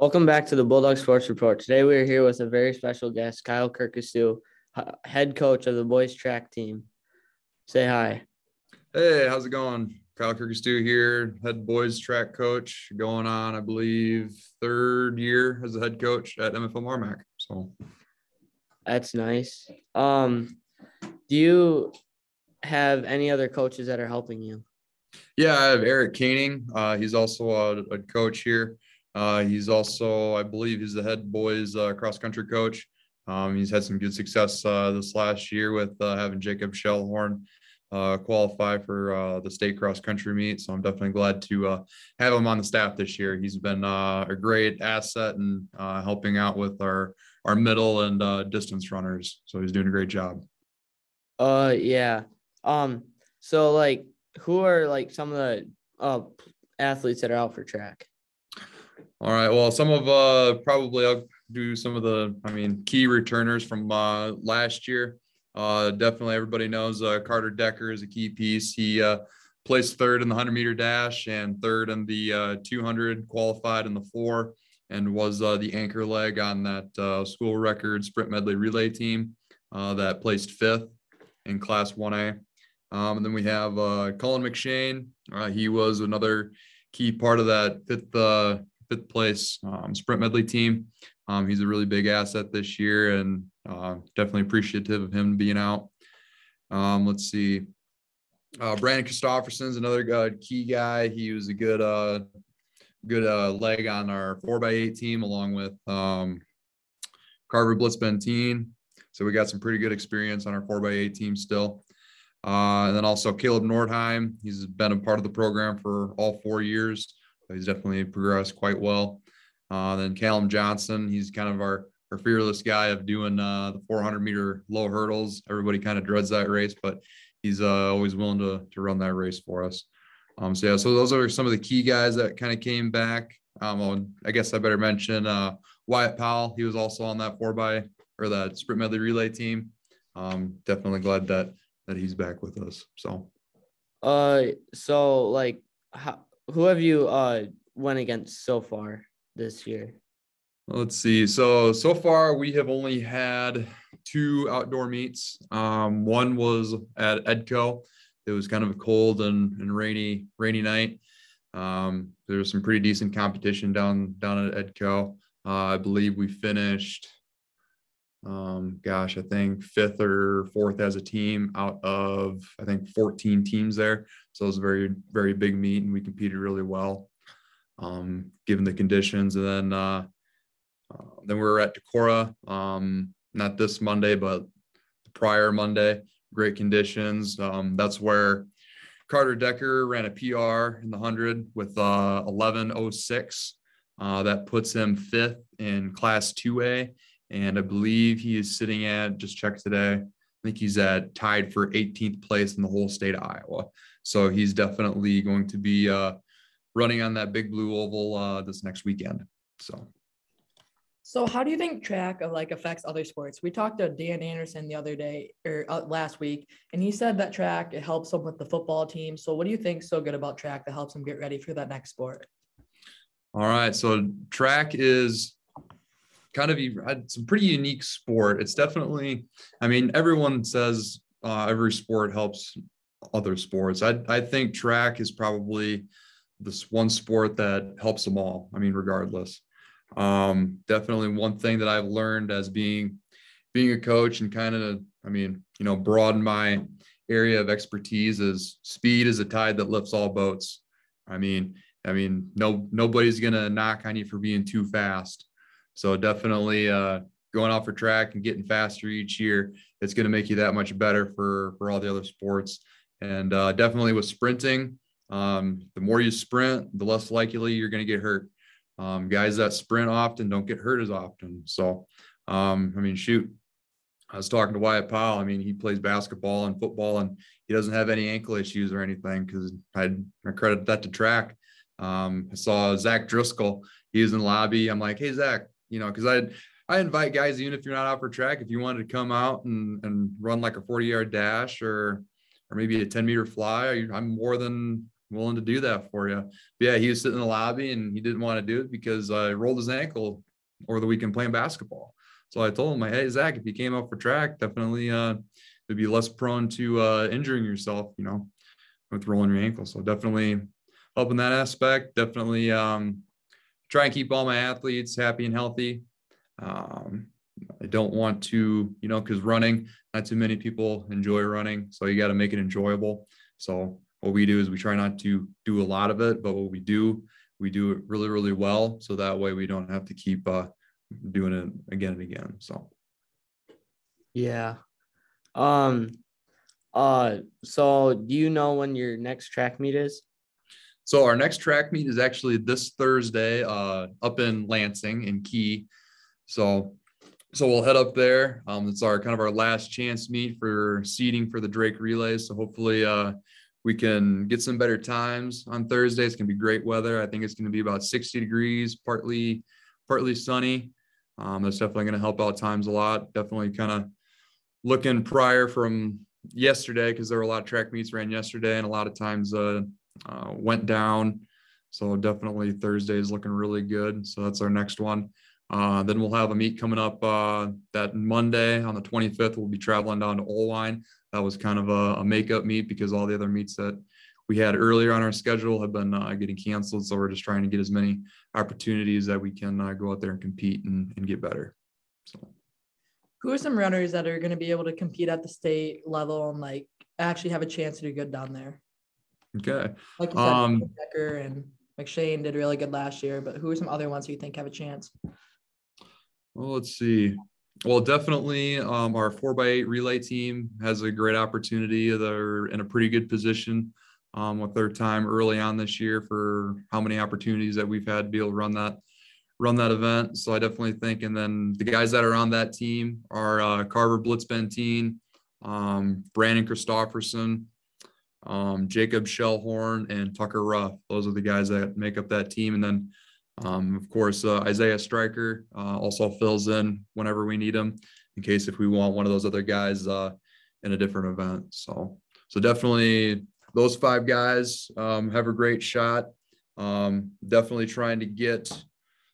Welcome back to the Bulldog Sports Report. Today we are here with a very special guest, Kyle Kirkestue, head coach of the boys track team. Say hi. Hey, how's it going? Kyle Kirkestue here, head boys track coach, going on, I believe, third year as a head coach at MFL Marmac. So that's nice. Um, do you have any other coaches that are helping you? Yeah, I have Eric Caning. Uh, he's also a, a coach here. Uh, he's also, I believe, he's the head boys uh, cross country coach. Um, he's had some good success uh, this last year with uh, having Jacob Shellhorn uh, qualify for uh, the state cross country meet. So I'm definitely glad to have him on the staff this year. He's been a great asset and helping out with our our middle and distance runners. So he's doing a great job. Uh, yeah. Um, so like, who are like some of the athletes that are out for track? All right. Well, some of uh probably I'll do some of the I mean key returners from uh last year. Uh definitely everybody knows uh Carter Decker is a key piece. He uh placed third in the 100 meter dash and third in the uh 200 qualified in the 4 and was uh, the anchor leg on that uh, school record sprint medley relay team uh, that placed fifth in class 1A. Um, and then we have uh, Cullen McShane. Uh, he was another key part of that fifth uh, fifth place um, sprint medley team. Um, he's a really big asset this year and uh, definitely appreciative of him being out. Um, let's see. Uh, Brandon Christofferson's another uh, key guy. He was a good uh, good uh, leg on our four by eight team along with um, Carver Blitz Bentine. So we got some pretty good experience on our four by eight team still. Uh, and then also Caleb Nordheim. He's been a part of the program for all four years he's definitely progressed quite well. Uh, then Callum Johnson, he's kind of our, our fearless guy of doing uh, the 400 meter low hurdles. Everybody kind of dreads that race, but he's uh, always willing to, to run that race for us. Um, so yeah, so those are some of the key guys that kind of came back. Um, I guess I better mention uh, Wyatt Powell. He was also on that four by or that sprint medley relay team. Um, definitely glad that that he's back with us. So, uh, so like, how who have you uh went against so far this year? Let's see. So so far we have only had two outdoor meets. Um, one was at Edco. It was kind of a cold and, and rainy rainy night. Um, there was some pretty decent competition down down at Edco. Uh, I believe we finished um, gosh, I think fifth or fourth as a team out of I think 14 teams there. So it was a very, very big meet and we competed really well, um, given the conditions. And then uh, uh, then we were at Decorah, um, not this Monday, but the prior Monday. Great conditions. Um, that's where Carter Decker ran a PR in the 100 with uh, 1106. Uh, that puts him fifth in Class 2A and I believe he is sitting at just check today. I think he's at tied for 18th place in the whole state of Iowa. So he's definitely going to be uh, running on that big blue oval uh, this next weekend. So. So how do you think track of like affects other sports? We talked to Dan Anderson the other day or uh, last week, and he said that track it helps him with the football team. So what do you think so good about track that helps him get ready for that next sport? All right, so track is kind of had some pretty unique sport. It's definitely, I mean, everyone says uh, every sport helps other sports. I, I think track is probably this one sport that helps them all. I mean, regardless. Um, definitely one thing that I've learned as being being a coach and kind of, I mean, you know, broaden my area of expertise is speed is a tide that lifts all boats. I mean, I mean, no nobody's gonna knock on you for being too fast. So definitely uh, going off for track and getting faster each year, it's going to make you that much better for for all the other sports. And uh, definitely with sprinting, um, the more you sprint, the less likely you're going to get hurt. Um, guys that sprint often don't get hurt as often. So, um, I mean, shoot, I was talking to Wyatt Powell. I mean, he plays basketball and football, and he doesn't have any ankle issues or anything because I, credit that to track. Um, I saw Zach Driscoll. He was in the lobby. I'm like, hey, Zach, you know, because I I invite guys even if you're not out for track, if you wanted to come out and and run like a 40 yard dash or or maybe a 10 meter fly, I'm more than willing to do that for you. But yeah, he was sitting in the lobby and he didn't want to do it because I rolled his ankle over the weekend playing basketball. So I told him, hey, Zach, if you came up for track, definitely uh, would be less prone to uh, injuring yourself, you know, with rolling your ankle. So definitely helping that aspect. Definitely um, try and keep all my athletes happy and healthy. Um, I don't want to, you know, because running, not too many people enjoy running. So you got to make it enjoyable. So what we do is we try not to do a lot of it, but what we do, we do it really, really well. So that way we don't have to keep uh, doing it again and again. So, yeah. Um, uh, so do you know when your next track meet is? So our next track meet is actually this Thursday, uh, up in Lansing in Kee. So, so we'll head up there. Um, it's our kind of our last chance meet for seeding for the Drake relays. So hopefully, uh, we can get some better times on Thursday. It's gonna be great weather. I think it's gonna be about 60 degrees, partly, partly sunny. Um, that's definitely gonna help out times a lot. Definitely kind of looking prior from yesterday because there were a lot of track meets ran yesterday and a lot of times uh, uh, went down. So definitely Thursday is looking really good. So that's our next one. Uh, then we'll have a meet coming up uh, that Monday on the 25th. We'll be traveling down to Oelwein. That was kind of a, a makeup meet because all the other meets that we had earlier on our schedule have been uh, getting canceled. So we're just trying to get as many opportunities that we can uh, go out there and compete and, and get better. So, who are some runners that are going to be able to compete at the state level and like actually have a chance to do good down there? Okay. Like you said, um, Decker and McShane did really good last year, but who are some other ones you think have a chance? Well, let's see. Well, definitely um, our four by eight relay team has a great opportunity. They're in a pretty good position um, with their time early on this year for how many opportunities that we've had to be able to run that run that event. So I definitely think, and then the guys that are on that team are uh, Carver Blitzbentine, um, Brandon Christofferson, um, Jacob Shellhorn, and Tucker Ruff. Those are the guys that make up that team. And then, um, of course, uh, Isaiah Stryker uh, also fills in whenever we need him in case if we want one of those other guys uh, in a different event. So, so definitely those five guys um, have a great shot. Um, definitely trying to get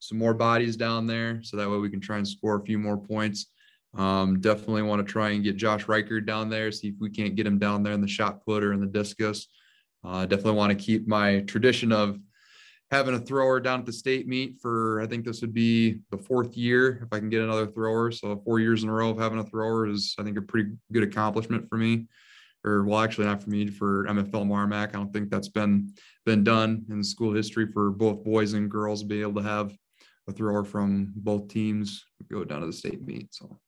some more bodies down there so that way we can try and score a few more points. Um, definitely want to try and get Josh Reichard down there, see if we can't get him down there in the shot put or in the discus. Uh, definitely want to keep my tradition of having a thrower down at the state meet for I think this would be the fourth year if I can get another thrower. So four years in a row of having a thrower is I think a pretty good accomplishment for me. Or well, actually not for me, for MFL Marmac. I don't think that's been been done in school history for both boys and girls to be able to have a thrower from both teams go down to the state meet. So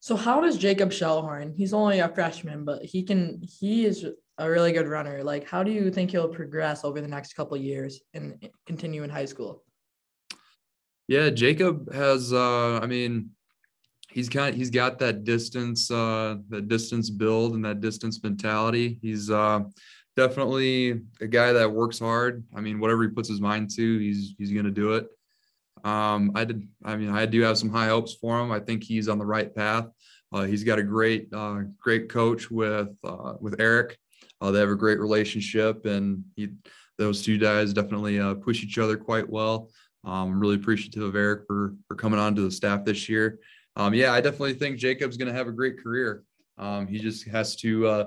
so how does Jacob Shellhorn? He's only a freshman, but he can he is a really good runner. Like, how do you think he'll progress over the next couple years and continue in high school? Yeah, Jacob has uh I mean, he's kind of, he's got that distance, uh that distance build and that distance mentality. He's uh definitely a guy that works hard. I mean, whatever he puts his mind to, he's he's gonna do it. Um, I did. I mean, I do have some high hopes for him. I think he's on the right path. Uh, he's got a great, uh, great coach with uh, with Eric. Uh, they have a great relationship, and he, those two guys definitely uh, push each other quite well. Um, I'm really appreciative of Eric for for coming on to the staff this year. Um, yeah, I definitely think Jacob's going to have a great career. Um, he just has to uh,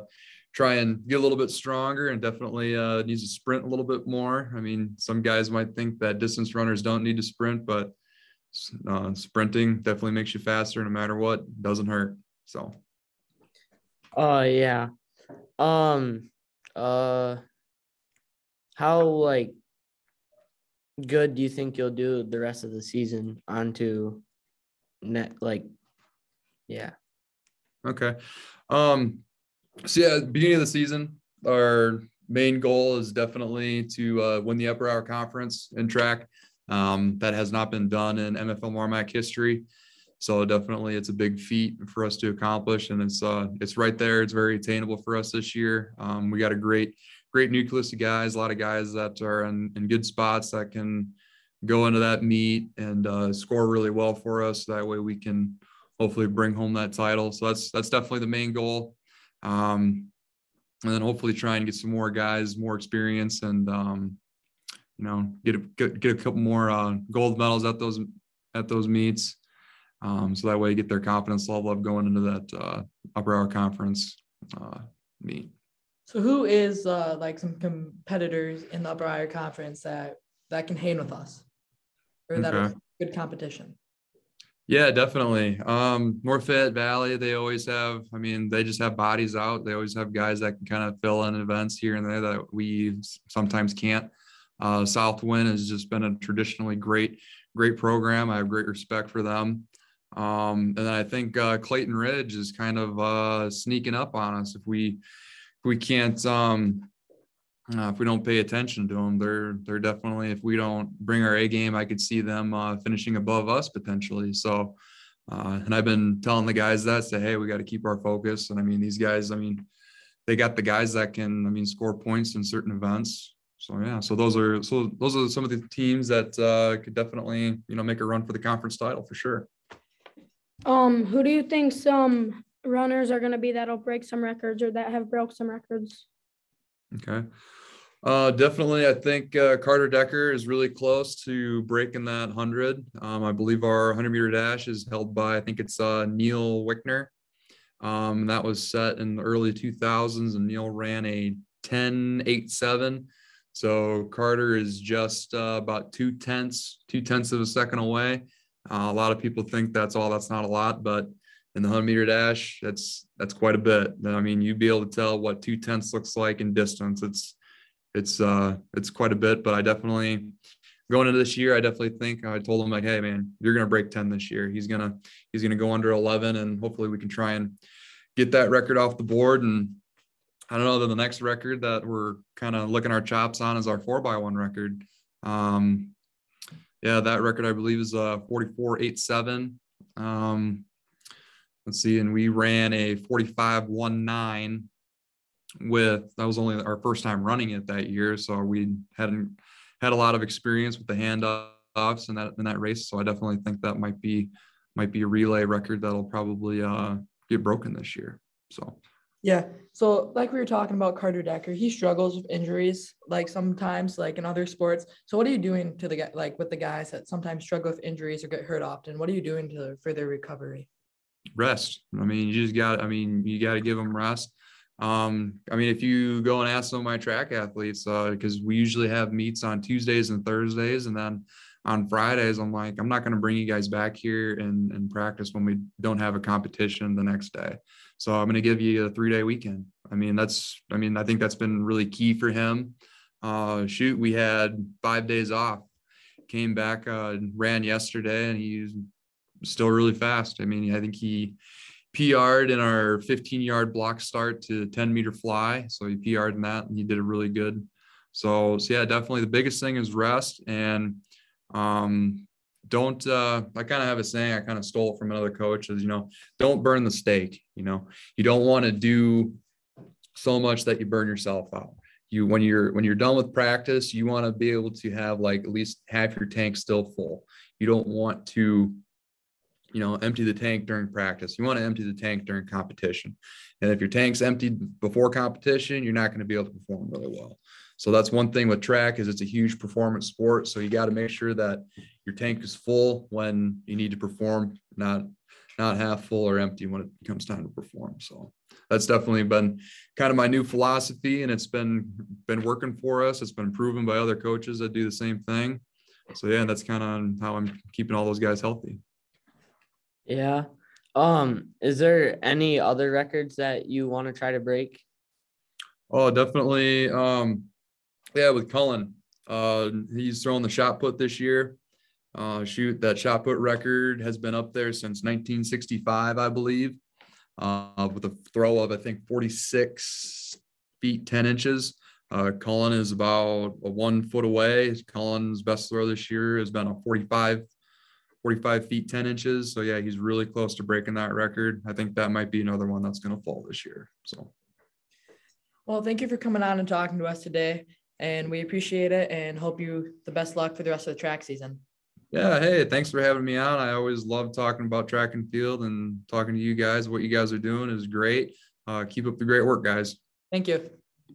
try and get a little bit stronger and definitely uh, needs to sprint a little bit more. I mean, some guys might think that distance runners don't need to sprint, but uh, sprinting definitely makes you faster no matter what. Doesn't hurt. So. Oh uh, yeah. Um. Uh. How like good do you think you'll do the rest of the season onto net like yeah okay um so yeah, beginning of the season, our main goal is definitely to uh, win the Upper Iowa conference in track. Um, that has not been done in MFL Marmac history. So definitely it's a big feat for us to accomplish. And it's uh it's right there. It's very attainable for us this year. Um, we got a great, great nucleus of guys, a lot of guys that are in, in good spots that can go into that meet and uh, score really well for us. That way we can hopefully bring home that title. So that's that's definitely the main goal. Um, and then hopefully try and get some more guys, more experience, and um, you know, get a get, get a couple more uh, gold medals at those at those meets. Um, so that way, get their confidence level up going into that uh, Upper Iowa conference uh, meet. So, who is uh, like some competitors in the Upper Iowa conference that that can hang with us, or that okay. good competition? Yeah, definitely. Um, Fayette Valley, they always have, I mean, they just have bodies out. They always have guys that can kind of fill in events here and there that we sometimes can't. Uh, Southwind has just been a traditionally great, great program. I have great respect for them. Um, and then I think uh, Clayton Ridge is kind of uh, sneaking up on us if we if we can't um, uh, if we don't pay attention to them, they're they're definitely if we don't bring our A game, I could see them uh, finishing above us potentially. So, uh, and I've been telling the guys that say, hey, we got to keep our focus. And I mean, these guys, I mean, they got the guys that can, I mean, score points in certain events. So yeah, so those are so those are some of the teams that uh, could definitely you know make a run for the conference title for sure. Um, who do you think some runners are going to be that'll break some records or that have broke some records? Okay. Uh, definitely, I think uh, Carter Decker is really close to breaking that 100. Um, I believe our 100 meter dash is held by, I think it's uh, Neil Wickner. Um, that was set in the early 2000s, and Neil ran a 10.87. So Carter is just uh, about two tenths, two tenths of a second away. Uh, a lot of people think that's all. That's not a lot, but in the 100 meter dash, that's that's quite a bit. I mean, you'd be able to tell what two tenths looks like in distance. It's it's uh it's quite a bit, but I definitely going into this year, I definitely think I told him like, hey man, you're gonna break 10 this year. He's gonna he's gonna go under 11, and hopefully we can try and get that record off the board. And I don't know that the next record that we're kind of looking our chops on is our four by one record. Um, yeah, that record I believe is uh 44.87. Um, let's see, and we ran a 45.19 with that was only our first time running it that year, so we hadn't had a lot of experience with the handoffs in that in that race. So I definitely think that might be might be a relay record that'll probably uh, get broken this year. So yeah. So like we were talking about Carter Decker, he struggles with injuries like sometimes like in other sports. So what are you doing to the like with the guys that sometimes struggle with injuries or get hurt often? What are you doing to for their recovery? Rest. I mean, you just got I mean, you got to give them rest. Um, I mean, if you go and ask some of my track athletes, because uh, we usually have meets on Tuesdays and Thursdays, and then on Fridays, I'm like, I'm not going to bring you guys back here and, and practice when we don't have a competition the next day. So I'm going to give you a three day weekend. I mean, that's, I mean, I think that's been really key for him. Uh, shoot, we had five days off, came back, uh, ran yesterday, and he's still really fast. I mean, I think he, PR'd in our 15 yard block start to 10 meter fly. So he PR'd in that and he did it really good. So, so yeah, definitely the biggest thing is rest and um, don't, uh, I kind of have a saying, I kind of stole it from another coach is, you know, don't burn the steak. You know, you don't want to do so much that you burn yourself out. You, when you're, when you're done with practice, you want to be able to have like at least half your tank still full. You don't want to you know, empty the tank during practice. You want to empty the tank during competition. And if your tank's emptied before competition, you're not going to be able to perform really well. So that's one thing with track is it's a huge performance sport. So you got to make sure that your tank is full when you need to perform, not not half full or empty when it comes time to perform. So that's definitely been kind of my new philosophy and it's been been working for us. It's been proven by other coaches that do the same thing. So yeah, that's kind of how I'm keeping all those guys healthy. Yeah. Um, is there any other records that you want to try to break? Oh, definitely. Um, yeah, with Cullen. Uh, he's throwing the shot put this year. Uh, shoot, that shot put record has been up there since 1965, I believe, uh, with a throw of, I think, 46 feet, 10 inches. Uh, Cullen is about a one foot away. Cullen's best throw this year has been a 45 45 feet 10 inches. So yeah he's really close to breaking that record. I think that might be another one that's going to fall this year so. Well thank you for coming on and talking to us today and we appreciate it and hope you the best luck for the rest of the track season. Yeah hey thanks for having me on. I always love talking about track and field and talking to you guys. What you guys are doing is great. Uh, keep up the great work guys. Thank you.